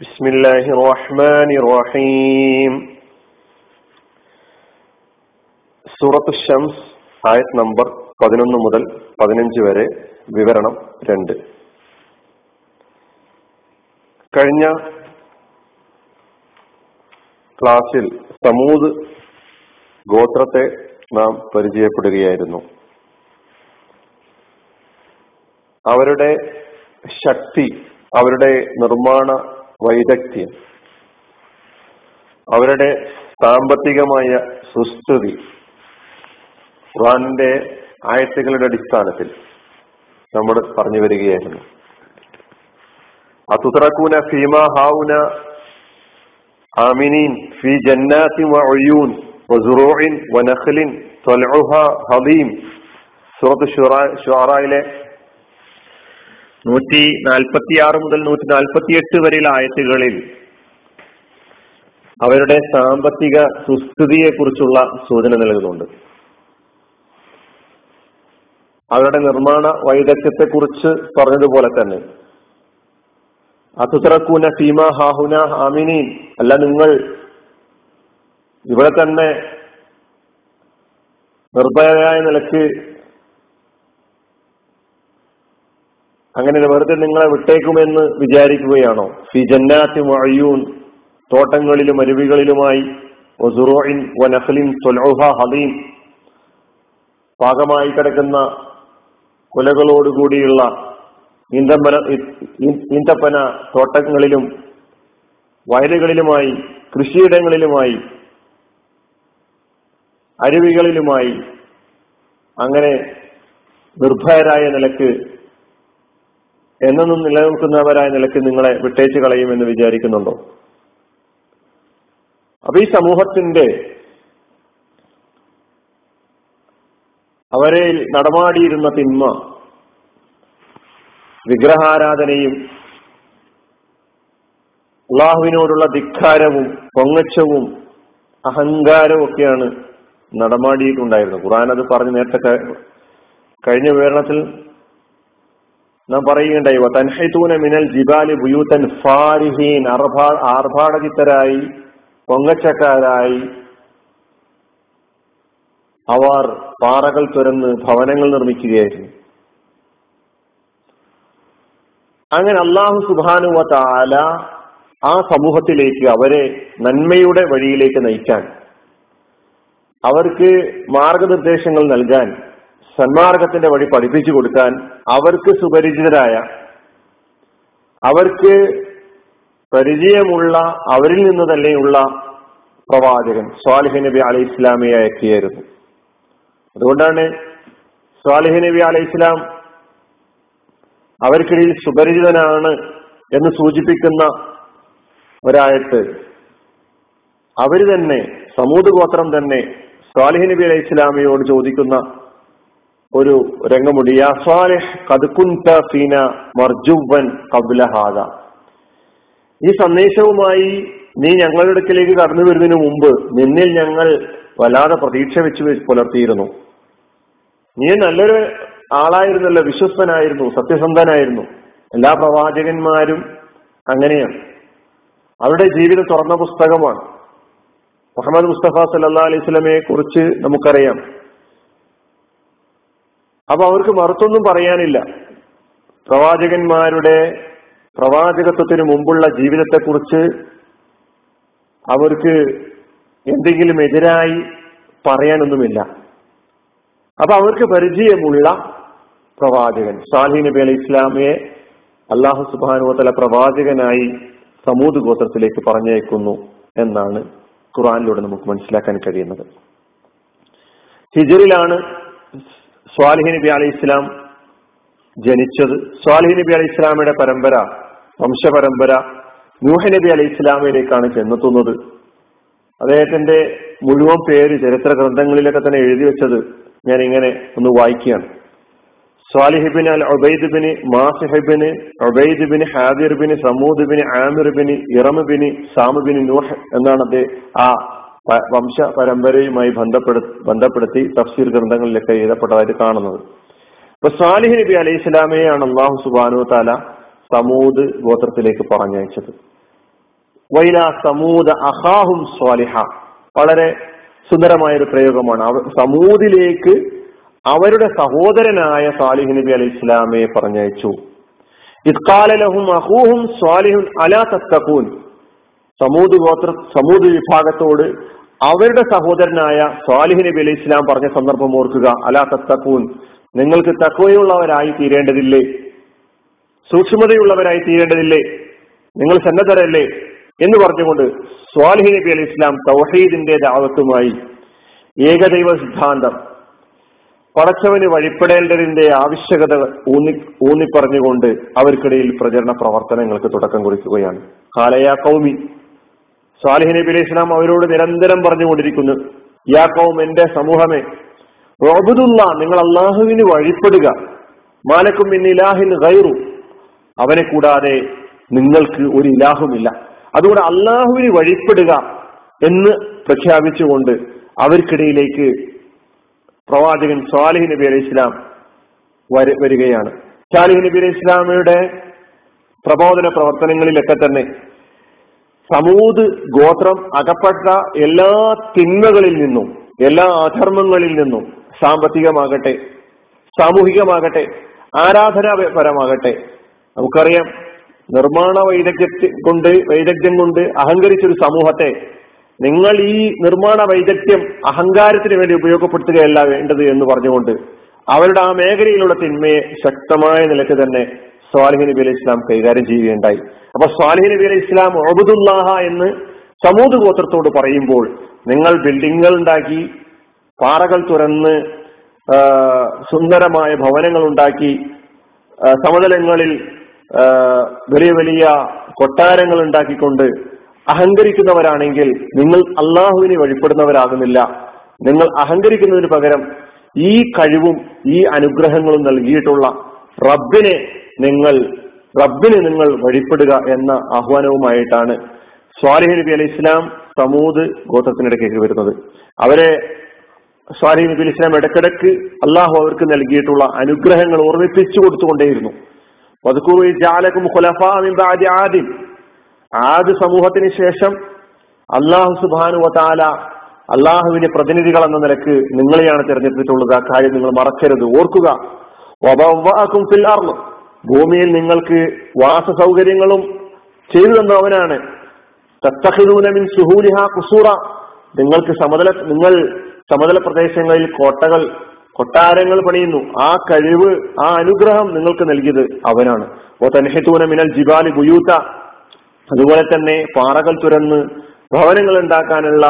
بسم الله الرحمن الرحيم സൂറത്ത് ഷംസ് ആയത് നമ്പർ പതിനൊന്ന് മുതൽ പതിനഞ്ച് വരെ വിവരണം രണ്ട് കഴിഞ്ഞ ക്ലാസ്സിൽ സമൂത് ഗോത്രത്തെ നാം പരിചയപ്പെടുകയായിരുന്നു അവരുടെ ശക്തി അവരുടെ നിർമ്മാണ വൈദഗ്ധ്യം. അവരുടെ സാമ്പത്തികമായ സുസ്ഥിതി ഖുറാനിന്റെ ആയത്തുകളുടെ അടിസ്ഥാനത്തിൽ നമ്മൾ പറഞ്ഞു വരികയായിരുന്നു. അതുതറക്കൂന ഫീമ ഹാവുന ആമിനീൻ ഫി ജന്നാത്തി വഅയൂൻ വസുറോയിൻ വനഖ്ലിൻ തൊലഹ ഹദീം. സൂറത്ത് ഷുറായിലെ നൂറ്റി നാൽപ്പത്തി ആറ് മുതൽ നൂറ്റി നാൽപ്പത്തി എട്ട് വരെയുള്ള ആയത്തുകളിൽ അവരുടെ സാമ്പത്തിക സുസ്ഥിതിയെ കുറിച്ചുള്ള സൂചന നൽകുന്നുണ്ട്. അവരുടെ നിർമ്മാണ വൈദഗ്ധ്യത്തെ കുറിച്ച് പറഞ്ഞതുപോലെ തന്നെ അതുതറക്കൂന ഫീമ ഹാഹുന ഹാമിനീൻ. അല്ല നിങ്ങൾ ഇവിടെ തന്നെ നിർഭയരായ നിലയ്ക്ക് അങ്ങനെ വെറുതെ നിങ്ങളെ വിട്ടേക്കുമെന്ന് വിചാരിക്കുകയാണോ? ഫി ജന്നാത്തി മഴയൂൻ തോട്ടങ്ങളിലും അരുവികളിലുമായി വനഹലിൻ ഹലീം പാകമായി കിടക്കുന്ന കുലകളോടുകൂടിയുള്ള ഈന്തപ്പന ഈന്തപ്പന തോട്ടങ്ങളിലും വയലുകളിലുമായി കൃഷിയിടങ്ങളിലുമായി അരുവികളിലുമായി അങ്ങനെ നിർഭയരായ നിലയ്ക്ക് എന്നൊന്നും നിലനിൽക്കുന്നവരായ നിലയ്ക്ക് നിങ്ങളെ വിട്ടേച്ച് കളയുമെന്ന് വിചാരിക്കുന്നുണ്ടോ? അപ്പൊ ഈ സമൂഹത്തിന്റെ അവരെ നടമാടിയിരുന്ന തിന്മ വിഗ്രഹാരാധനയും അള്ളാഹുവിനോടുള്ള ധിക്കാരവും പൊങ്ങച്ചവും അഹങ്കാരവും ഒക്കെയാണ് നടമാടിയിട്ടുണ്ടായിരുന്നത്. ഖുറാൻ അത് പറഞ്ഞ് നേരത്തെ കഴിഞ്ഞ വിവരണത്തിൽ നാം പറയുകയുണ്ടായി തൻഹൈത്തൂന മിനൽ ജിബാലി ബുയൂത്തൻ ഫാരിഹീൻ. അർഭാ ആർഭാടചിത്തരായി പൊങ്ങച്ചക്കാരായി അവർ പാറകൾ തുരന്ന് ഭവനങ്ങൾ നിർമ്മിക്കുകയായിരുന്നു. അങ്ങനെ അള്ളാഹു സുബാനുവ താല ആ സമൂഹത്തിലേക്ക് അവരെ നന്മയുടെ വഴിയിലേക്ക് നയിക്കാൻ അവർക്ക് മാർഗനിർദ്ദേശങ്ങൾ നൽകാൻ സന്മാർഗത്തിന്റെ വഴി പഠിപ്പിച്ചു കൊടുക്കാൻ അവർക്ക് സുപരിചിതരായ അവർക്ക് പരിചയമുള്ള അവരിൽ നിന്ന് തന്നെയുള്ള പ്രവാചകൻ സ്വാലിഹ് നബി അലൈഹി ഇസ്ലാമിയെ അയക്കിയായിരുന്നു അതുകൊണ്ടാണ് സ്വാലിഹ് നബി അലൈഹി ഇസ്ലാം അവർക്കിടയിൽ സുപരിചിതനാണ് എന്ന് സൂചിപ്പിക്കുന്ന ഒരായത്ത് അവർ തന്നെ സമൂത് ഗോത്രം തന്നെ സ്വാലിഹ് നബി അലൈഹി ഇസ്ലാമിയോട് ചോദിക്കുന്ന ഒരു രംഗമുണ്ട്. മർജുവൻ കബുലഹാദ ഈ സന്ദേശവുമായി നീ ഞങ്ങളുടെ അടുക്കിലേക്ക് കടന്നു വരുന്നതിന് മുമ്പ് നിന്നിൽ ഞങ്ങൾ വല്ലാതെ പ്രതീക്ഷ വെച്ച് പുലർത്തിയിരുന്നു. നീ നല്ലൊരു ആളായിരുന്നല്ലോ വിശ്വസ്തനായിരുന്നു സത്യസന്ധനായിരുന്നു. എല്ലാ പ്രവാചകന്മാരും അങ്ങനെയാണ്. അവരുടെ ജീവിതം തുറന്ന പുസ്തകമാണ്. മുഹമ്മദ് മുസ്തഫ സല്ലാ അലൈഹി സ്വലമയെ കുറിച്ച് നമുക്കറിയാം. അപ്പൊ അവർക്ക് മറുത്തൊന്നും പറയാനില്ല. പ്രവാചകന്മാരുടെ പ്രവാചകത്വത്തിന് മുമ്പുള്ള ജീവിതത്തെക്കുറിച്ച് അവർക്ക് എന്തെങ്കിലും എതിരായി പറയാനൊന്നുമില്ല. അപ്പൊ അവർക്ക് പരിചയമുള്ള പ്രവാചകൻ സാലി നബി അലി ഇസ്ലാമിയെ അള്ളാഹു സുബാനുവല പ്രവാചകനായി സമൂത് ഗോത്രത്തിലേക്ക് പറഞ്ഞയക്കുന്നു എന്നാണ് ഖുറാനിലൂടെ നമുക്ക് മനസ്സിലാക്കാൻ കഴിയുന്നത്. ഹിജറിലാണ് സ്വാലിഹ് നബി അലി ഇസ്ലാം ജനിച്ചത്. സ്വാലിഹി നബി അലി ഇസ്ലാമിയുടെ പരമ്പര വംശപരമ്പര നൂഹ നബി അലി ഇസ്ലാമിലേക്കാണ് ചെന്നെത്തുന്നത്. അദ്ദേഹത്തിന്റെ മുഴുവൻ പേര് ചരിത്ര ഗ്രന്ഥങ്ങളിലൊക്കെ തന്നെ എഴുതി വെച്ചത് ഞാൻ ഇങ്ങനെ ഒന്ന് വായിക്കുകയാണ്. സ്വാലിഹിബിൻ അൽ ഒബൈദ്ബിന് മാസിഹിബിന് ഒബൈദ്ബിന് ഹാദിർബിന് സമൂദ്ബിന് ആമിർബിന് ഇറമുബിന് സാമുബിന് നൂഹ് എന്നാണ് അദ്ദേഹം ആ വംശ പരമ്പരയുമായി ബന്ധപ്പെടു ബന്ധപ്പെടുത്തി തഫ്സീർ ഗ്രന്ഥങ്ങളിലൊക്കെ എഴുതപ്പെട്ടതായിട്ട് കാണുന്നത്. ഇപ്പൊ സാലിഹ് നബി അലൈഹി സ്വലാമയെയാണ് അള്ളാഹു സുബാനു താല സമൂദ് ഗോത്രത്തിലേക്ക് പറഞ്ഞയച്ചത്. വൈല സമൂദ് അഹാഹും സ്വാലിഹ വളരെ സുന്ദരമായ ഒരു പ്രയോഗമാണ് സമൂദിലേക്ക് അവരുടെ സഹോദരനായ സാലിഹ് നബി അലൈഹി ഇസ്ലാമയെ പറഞ്ഞയച്ചു. ഇത്കാലലഹും അഹൂഹും സ്വാലിഹുൻ അലാ തത്തക്കൂൻ സമൂത് ഗോത്ര സമൂത് വിഭാഗത്തോട് അവരുടെ സഹോദരനായ സ്വാലിഹ് നബി അലൈഹി ഇസ്ലാം പറഞ്ഞ സന്ദർഭം ഓർക്കുക. അലാ തത്തക്കൂൻ നിങ്ങൾക്ക് തക്കവയുള്ളവരായി തീരേണ്ടതില്ലേ? സൂക്ഷ്മതയുള്ളവരായി തീരേണ്ടതില്ലേ? നിങ്ങൾ സന്നദ്ധരല്ലേ? എന്ന് പറഞ്ഞുകൊണ്ട് സ്വാലിഹ് നബി അലൈഹി ഇസ്ലാം തൗഹീദിന്റെ ദാവത്തുമായി ഏകദൈവ സിദ്ധാന്തം പടച്ചവന് വഴിപ്പെടേണ്ടതിന്റെ ആവശ്യകത ഊന്നി ഊന്നിപ്പറഞ്ഞുകൊണ്ട് അവർക്കിടയിൽ പ്രചരണ പ്രവർത്തനങ്ങൾക്ക് തുടക്കം കുറിക്കുകയാണ്. കാലയാ കൗമി സാലിഹ് നബി അലൈഹി ഇസ്ലാം അവരോട് നിരന്തരം പറഞ്ഞുകൊണ്ടിരിക്കുന്നു യാ എന്റെ സമൂഹമേ റോബുദുല്ല നിങ്ങൾ അള്ളാഹുവിന് വഴിപ്പെടുക. മാലക്കും ഇൻ ഇലാഹിൻ ഗൈറു. അവനെ കൂടാതെ നിങ്ങൾക്ക് ഒരു ഇലാഹുമില്ല. അതുകൊണ്ട് അള്ളാഹുവിന് വഴിപ്പെടുക എന്ന് പ്രഖ്യാപിച്ചുകൊണ്ട് അവർക്കിടയിലേക്ക് പ്രവാചകൻ സ്വാലിഹ് നബി അലൈഹി ഇസ്ലാം വരികയാണ്. സാലിഹ് നബി അലൈഹി ഇസ്ലാമയുടെ പ്രബോധന പ്രവർത്തനങ്ങളിലൊക്കെ തന്നെ സമൂത് ഗോത്രം അകപ്പെട്ട എല്ലാ തിന്മകളിൽ നിന്നും എല്ലാ അധർമ്മങ്ങളിൽ നിന്നും സാമ്പത്തികമാകട്ടെ സാമൂഹികമാകട്ടെ ആരാധനാപരമാകട്ടെ നമുക്കറിയാം നിർമ്മാണ വൈദഗ്ധ്യ കൊണ്ട് വൈദഗ്ധ്യം കൊണ്ട് അഹങ്കരിച്ചൊരു സമൂഹത്തെ നിങ്ങൾ ഈ നിർമ്മാണ വൈദഗ്ധ്യം അഹങ്കാരത്തിന് വേണ്ടി ഉപയോഗപ്പെടുത്തുകയല്ല വേണ്ടത് എന്ന് പറഞ്ഞുകൊണ്ട് അവരുടെ ആ മേഖലയിലുള്ള തിന്മയെ ശക്തമായ നിലയ്ക്ക് തന്നെ സ്വാലിഹ് നബി അലൈഹി ഇസ്ലാം കൈകാര്യം ചെയ്യുകയുണ്ടായി. അപ്പൊ സ്വാലിഹ് നബി അലൈഹി ഇസ്ലാം ഒബുദുല്ലാഹ എന്ന് സമൂത് ഗോത്രത്തോട് പറയുമ്പോൾ നിങ്ങൾ ബിൽഡിങ്ങുകൾ ഉണ്ടാക്കി പാറകൾ തുറന്ന് സുന്ദരമായ ഭവനങ്ങൾ ഉണ്ടാക്കി സമതലങ്ങളിൽ വലിയ വലിയ കൊട്ടാരങ്ങൾ ഉണ്ടാക്കിക്കൊണ്ട് അഹങ്കരിക്കുന്നവരാണെങ്കിൽ നിങ്ങൾ അള്ളാഹുവിനെ വഴിപ്പെടുന്നവരാകുന്നില്ല. നിങ്ങൾ അഹങ്കരിക്കുന്നതിന് പകരം ഈ കഴിവും ഈ അനുഗ്രഹങ്ങളും നൽകിയിട്ടുള്ള റബ്ബിനെ നിങ്ങൾ റബ്ബിനെ നിങ്ങൾ വഴിപ്പെടുക എന്ന ആഹ്വാനവുമായിട്ടാണ് സ്വാലിഹ് നബി അലി ഇസ്ലാം സമൂത് ഗോത്രത്തിനിടയ്ക്ക് വരുന്നത്. അവരെ സ്വാലിഹ് നബി അലി ഇസ്ലാം ഇടക്കിടക്ക് അള്ളാഹു അവർക്ക് നൽകിയിട്ടുള്ള അനുഗ്രഹങ്ങൾ ഓർമ്മിപ്പിച്ചു കൊടുത്തുകൊണ്ടേയിരുന്നു. ജാലക്കും ആദ്യം സമൂഹത്തിന് ശേഷം അള്ളാഹു സുബാനു വതാല അള്ളാഹുവിന്റെ പ്രതിനിധികൾ എന്ന നിലയ്ക്ക് നിങ്ങളെയാണ് തിരഞ്ഞെടുത്തിട്ടുള്ളത്. ആ കാര്യം നിങ്ങൾ മറക്കരുത്. ഓർക്കുക. ഭൂമിയിൽ നിങ്ങൾക്ക് വാസ സൗകര്യങ്ങളും ചെയ്തു തന്നവനാണ്. തത്തഹിദൂനമിൻ സുഹൂലിഹ കുസൂറ നിങ്ങൾക്ക് സമതല നിങ്ങൾ സമതല പ്രദേശങ്ങളിൽ കോട്ടകൾ കൊട്ടാരങ്ങൾ പണിയുന്നു. ആ കഴിവ് ആ അനുഗ്രഹം നിങ്ങൾക്ക് നൽകിയത് അവനാണ്. ഓ തൻഹിത്തൂന മിനൽ ജിബാലി ബുയൂത്ത അതുപോലെ തന്നെ പാറകൾ തുരന്ന് ഭവനങ്ങൾ ഉണ്ടാക്കാനുള്ള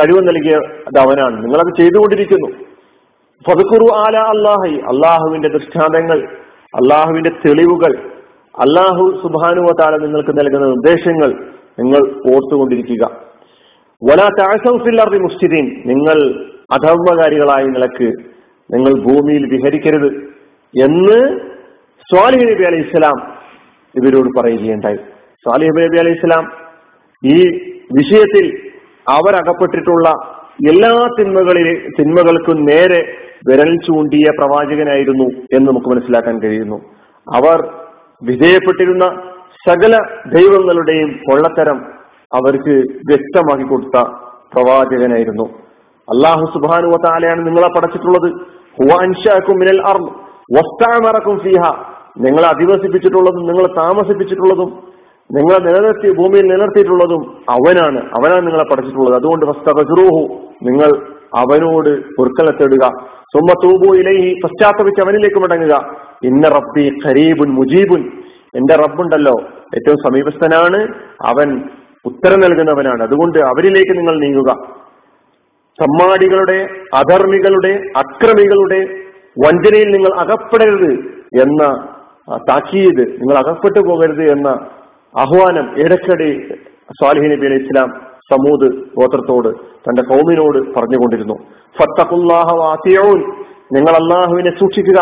കഴിവ് നൽകിയത് അവനാണ്. നിങ്ങളത് ചെയ്തുകൊണ്ടിരിക്കുന്നു. ഫതുക്കുറു ആല അള്ളാഹി അള്ളാഹുവിന്റെ ദൃഷ്ടാന്തങ്ങൾ അള്ളാഹുവിന്റെ തെളിവുകൾ അള്ളാഹു സുബാനുവതാല നിങ്ങൾക്ക് നൽകുന്ന നിർദ്ദേശങ്ങൾ നിങ്ങൾ ഓർത്തുകൊണ്ടിരിക്കുക. വലാ താഴ്സൗഫില്ലറി മുസ്തിദീൻ നിങ്ങൾ അധർമ്മകാരികളായി നിലയ്ക്ക് നിങ്ങൾ ഭൂമിയിൽ വിഹരിക്കരുത് എന്ന് സ്വാലിഹ് നബി അലൈഹി ഇസ്ലാം ഇവരോട് പറയുകയുണ്ടായി. സാലിഹ് നബി അലൈഹി ഇസ്ലാം ഈ വിഷയത്തിൽ അവരകപ്പെട്ടിട്ടുള്ള എല്ലാ തിന്മകളിലെ തിന്മകൾക്കും നേരെ വിരൽ ചൂണ്ടിയ പ്രവാചകനായിരുന്നു എന്ന് നമുക്ക് മനസ്സിലാക്കാൻ കഴിയുന്നു. അവർ വിധേയപ്പെട്ടിരുന്ന സകല ദൈവങ്ങളുടെയും കൊള്ളത്തരം അവർക്ക് വ്യക്തമാക്കി കൊടുത്ത പ്രവാചകനായിരുന്നു. അള്ളാഹു സുബാനു താലയാണ് നിങ്ങളെ പടച്ചിട്ടുള്ളത്. മിനൽ ഫീഹ നിങ്ങളെ അധിവസിപ്പിച്ചിട്ടുള്ളതും നിങ്ങളെ താമസിപ്പിച്ചിട്ടുള്ളതും നിങ്ങളെ നിലനിർത്തി ഭൂമിയിൽ നിലനിർത്തിയിട്ടുള്ളതും അവനാണ്. അവനാണ് നിങ്ങളെ പഠിച്ചിട്ടുള്ളത് അതുകൊണ്ട് നിങ്ങൾ അവനോട് പൊറുക്കല തേടുക. സുമ്മ തൂബു ഇലൈഹി പശ്ചാത്തപിച്ച് അവനിലേക്ക് മടങ്ങുക. ഇന്ന റബ്ബി ഖരീബുൻ മുജീബുൻ. എന്റെ റബ്ബുണ്ടല്ലോ ഏറ്റവും സമീപസ്ഥനാണ്. അവൻ ഉത്തരം നൽകുന്നവനാണ്. അതുകൊണ്ട് അവരിലേക്ക് നിങ്ങൾ നീങ്ങുക. സമ്മാടികളുടെ അധർമ്മികളുടെ അക്രമികളുടെ വഞ്ചനയിൽ നിങ്ങൾ അകപ്പെടരുത് എന്ന താക്കീത്. നിങ്ങൾ അകപ്പെട്ടു പോകരുത് എന്ന ആഹ്വാനം ഇടയ്ക്കിടെ സ്വാലിഹി നബി അലൈഹി ഇസ്ലാം സമൂത് ഗോത്രത്തോട് തന്റെ കൗമിനോട് പറഞ്ഞുകൊണ്ടിരുന്നു. ഫത്തഖുല്ലാഹ നിങ്ങൾ അള്ളാഹുവിനെ സൂക്ഷിക്കുക.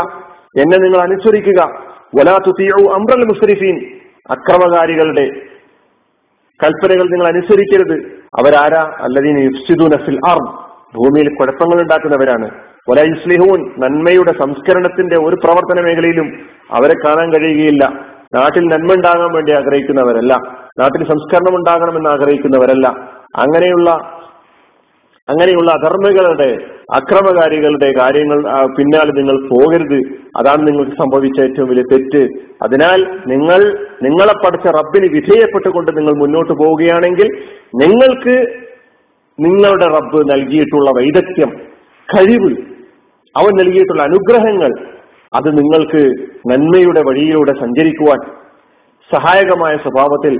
എന്നെ നിങ്ങൾ അനുസരിക്കുക. വലാ മുസ്രിഫീൻ. അക്രമകാരികളുടെ കൽപ്പനകൾ നിങ്ങൾ അനുസരിക്കരുത്. അവരാരാ? അല്ലദീന യുഫ്സിദൂന അർദ്. ഭൂമിയിൽ കുഴപ്പങ്ങൾ ഉണ്ടാക്കുന്നവരാണ്. വല നന്മയുടെ സംസ്കരണത്തിന്റെ ഒരു പ്രവർത്തന മേഖലയിലും അവരെ കാണാൻ കഴിയുകയില്ല. നാട്ടിൽ നന്മ ഉണ്ടാകാൻ വേണ്ടി ആഗ്രഹിക്കുന്നവരല്ല. നാട്ടിൽ സംസ്കരണം ഉണ്ടാകണമെന്ന് ആഗ്രഹിക്കുന്നവരല്ല. അങ്ങനെയുള്ള അങ്ങനെയുള്ള അധർമ്മികളുടെ അക്രമകാരികളുടെ കാര്യങ്ങൾ പിന്നാലെ നിങ്ങൾ പോകരുത്. അതാണ് നിങ്ങൾക്ക് സംഭവിച്ച ഏറ്റവും വലിയ തെറ്റ്. അതിനാൽ നിങ്ങൾ നിങ്ങളെ പഠിച്ച റബ്ബിന് വിധേയപ്പെട്ടുകൊണ്ട് നിങ്ങൾ മുന്നോട്ട് പോവുകയാണെങ്കിൽ നിങ്ങൾക്ക് നിങ്ങളുടെ റബ്ബ് നൽകിയിട്ടുള്ള വൈദഗ്ധ്യം കഴിവ് അവൻ നൽകിയിട്ടുള്ള അനുഗ്രഹങ്ങൾ അത് നിങ്ങൾക്ക് നന്മയുടെ വഴിയിലൂടെ സഞ്ചരിക്കുവാൻ സഹായകമായ സ്വഭാവത്തിൽ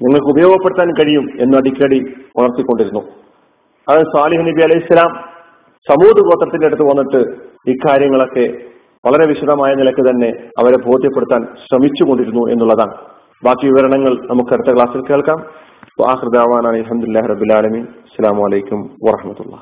നിങ്ങൾക്ക് ഉപയോഗപ്പെടുത്താൻ കഴിയും എന്ന് അടിക്കടി ഉണർത്തിക്കൊണ്ടിരുന്നു. അത് സാലിഹ് നബി അലൈഹി സ്വലാം സമൂത് ഗോത്രത്തിന്റെ അടുത്ത് വന്നിട്ട് ഇക്കാര്യങ്ങളൊക്കെ വളരെ വിശദമായ നിലയ്ക്ക് തന്നെ അവരെ ബോധ്യപ്പെടുത്താൻ ശ്രമിച്ചുകൊണ്ടിരുന്നു എന്നുള്ളതാണ്. ബാക്കി വിവരണങ്ങൾ നമുക്ക് അടുത്ത ക്ലാസ്സിൽ കേൾക്കാം. അലഹമുല്ലാ റബുലാലമീൻ അസ്സാം വലൈക്കും വാഹമത്തുള്ള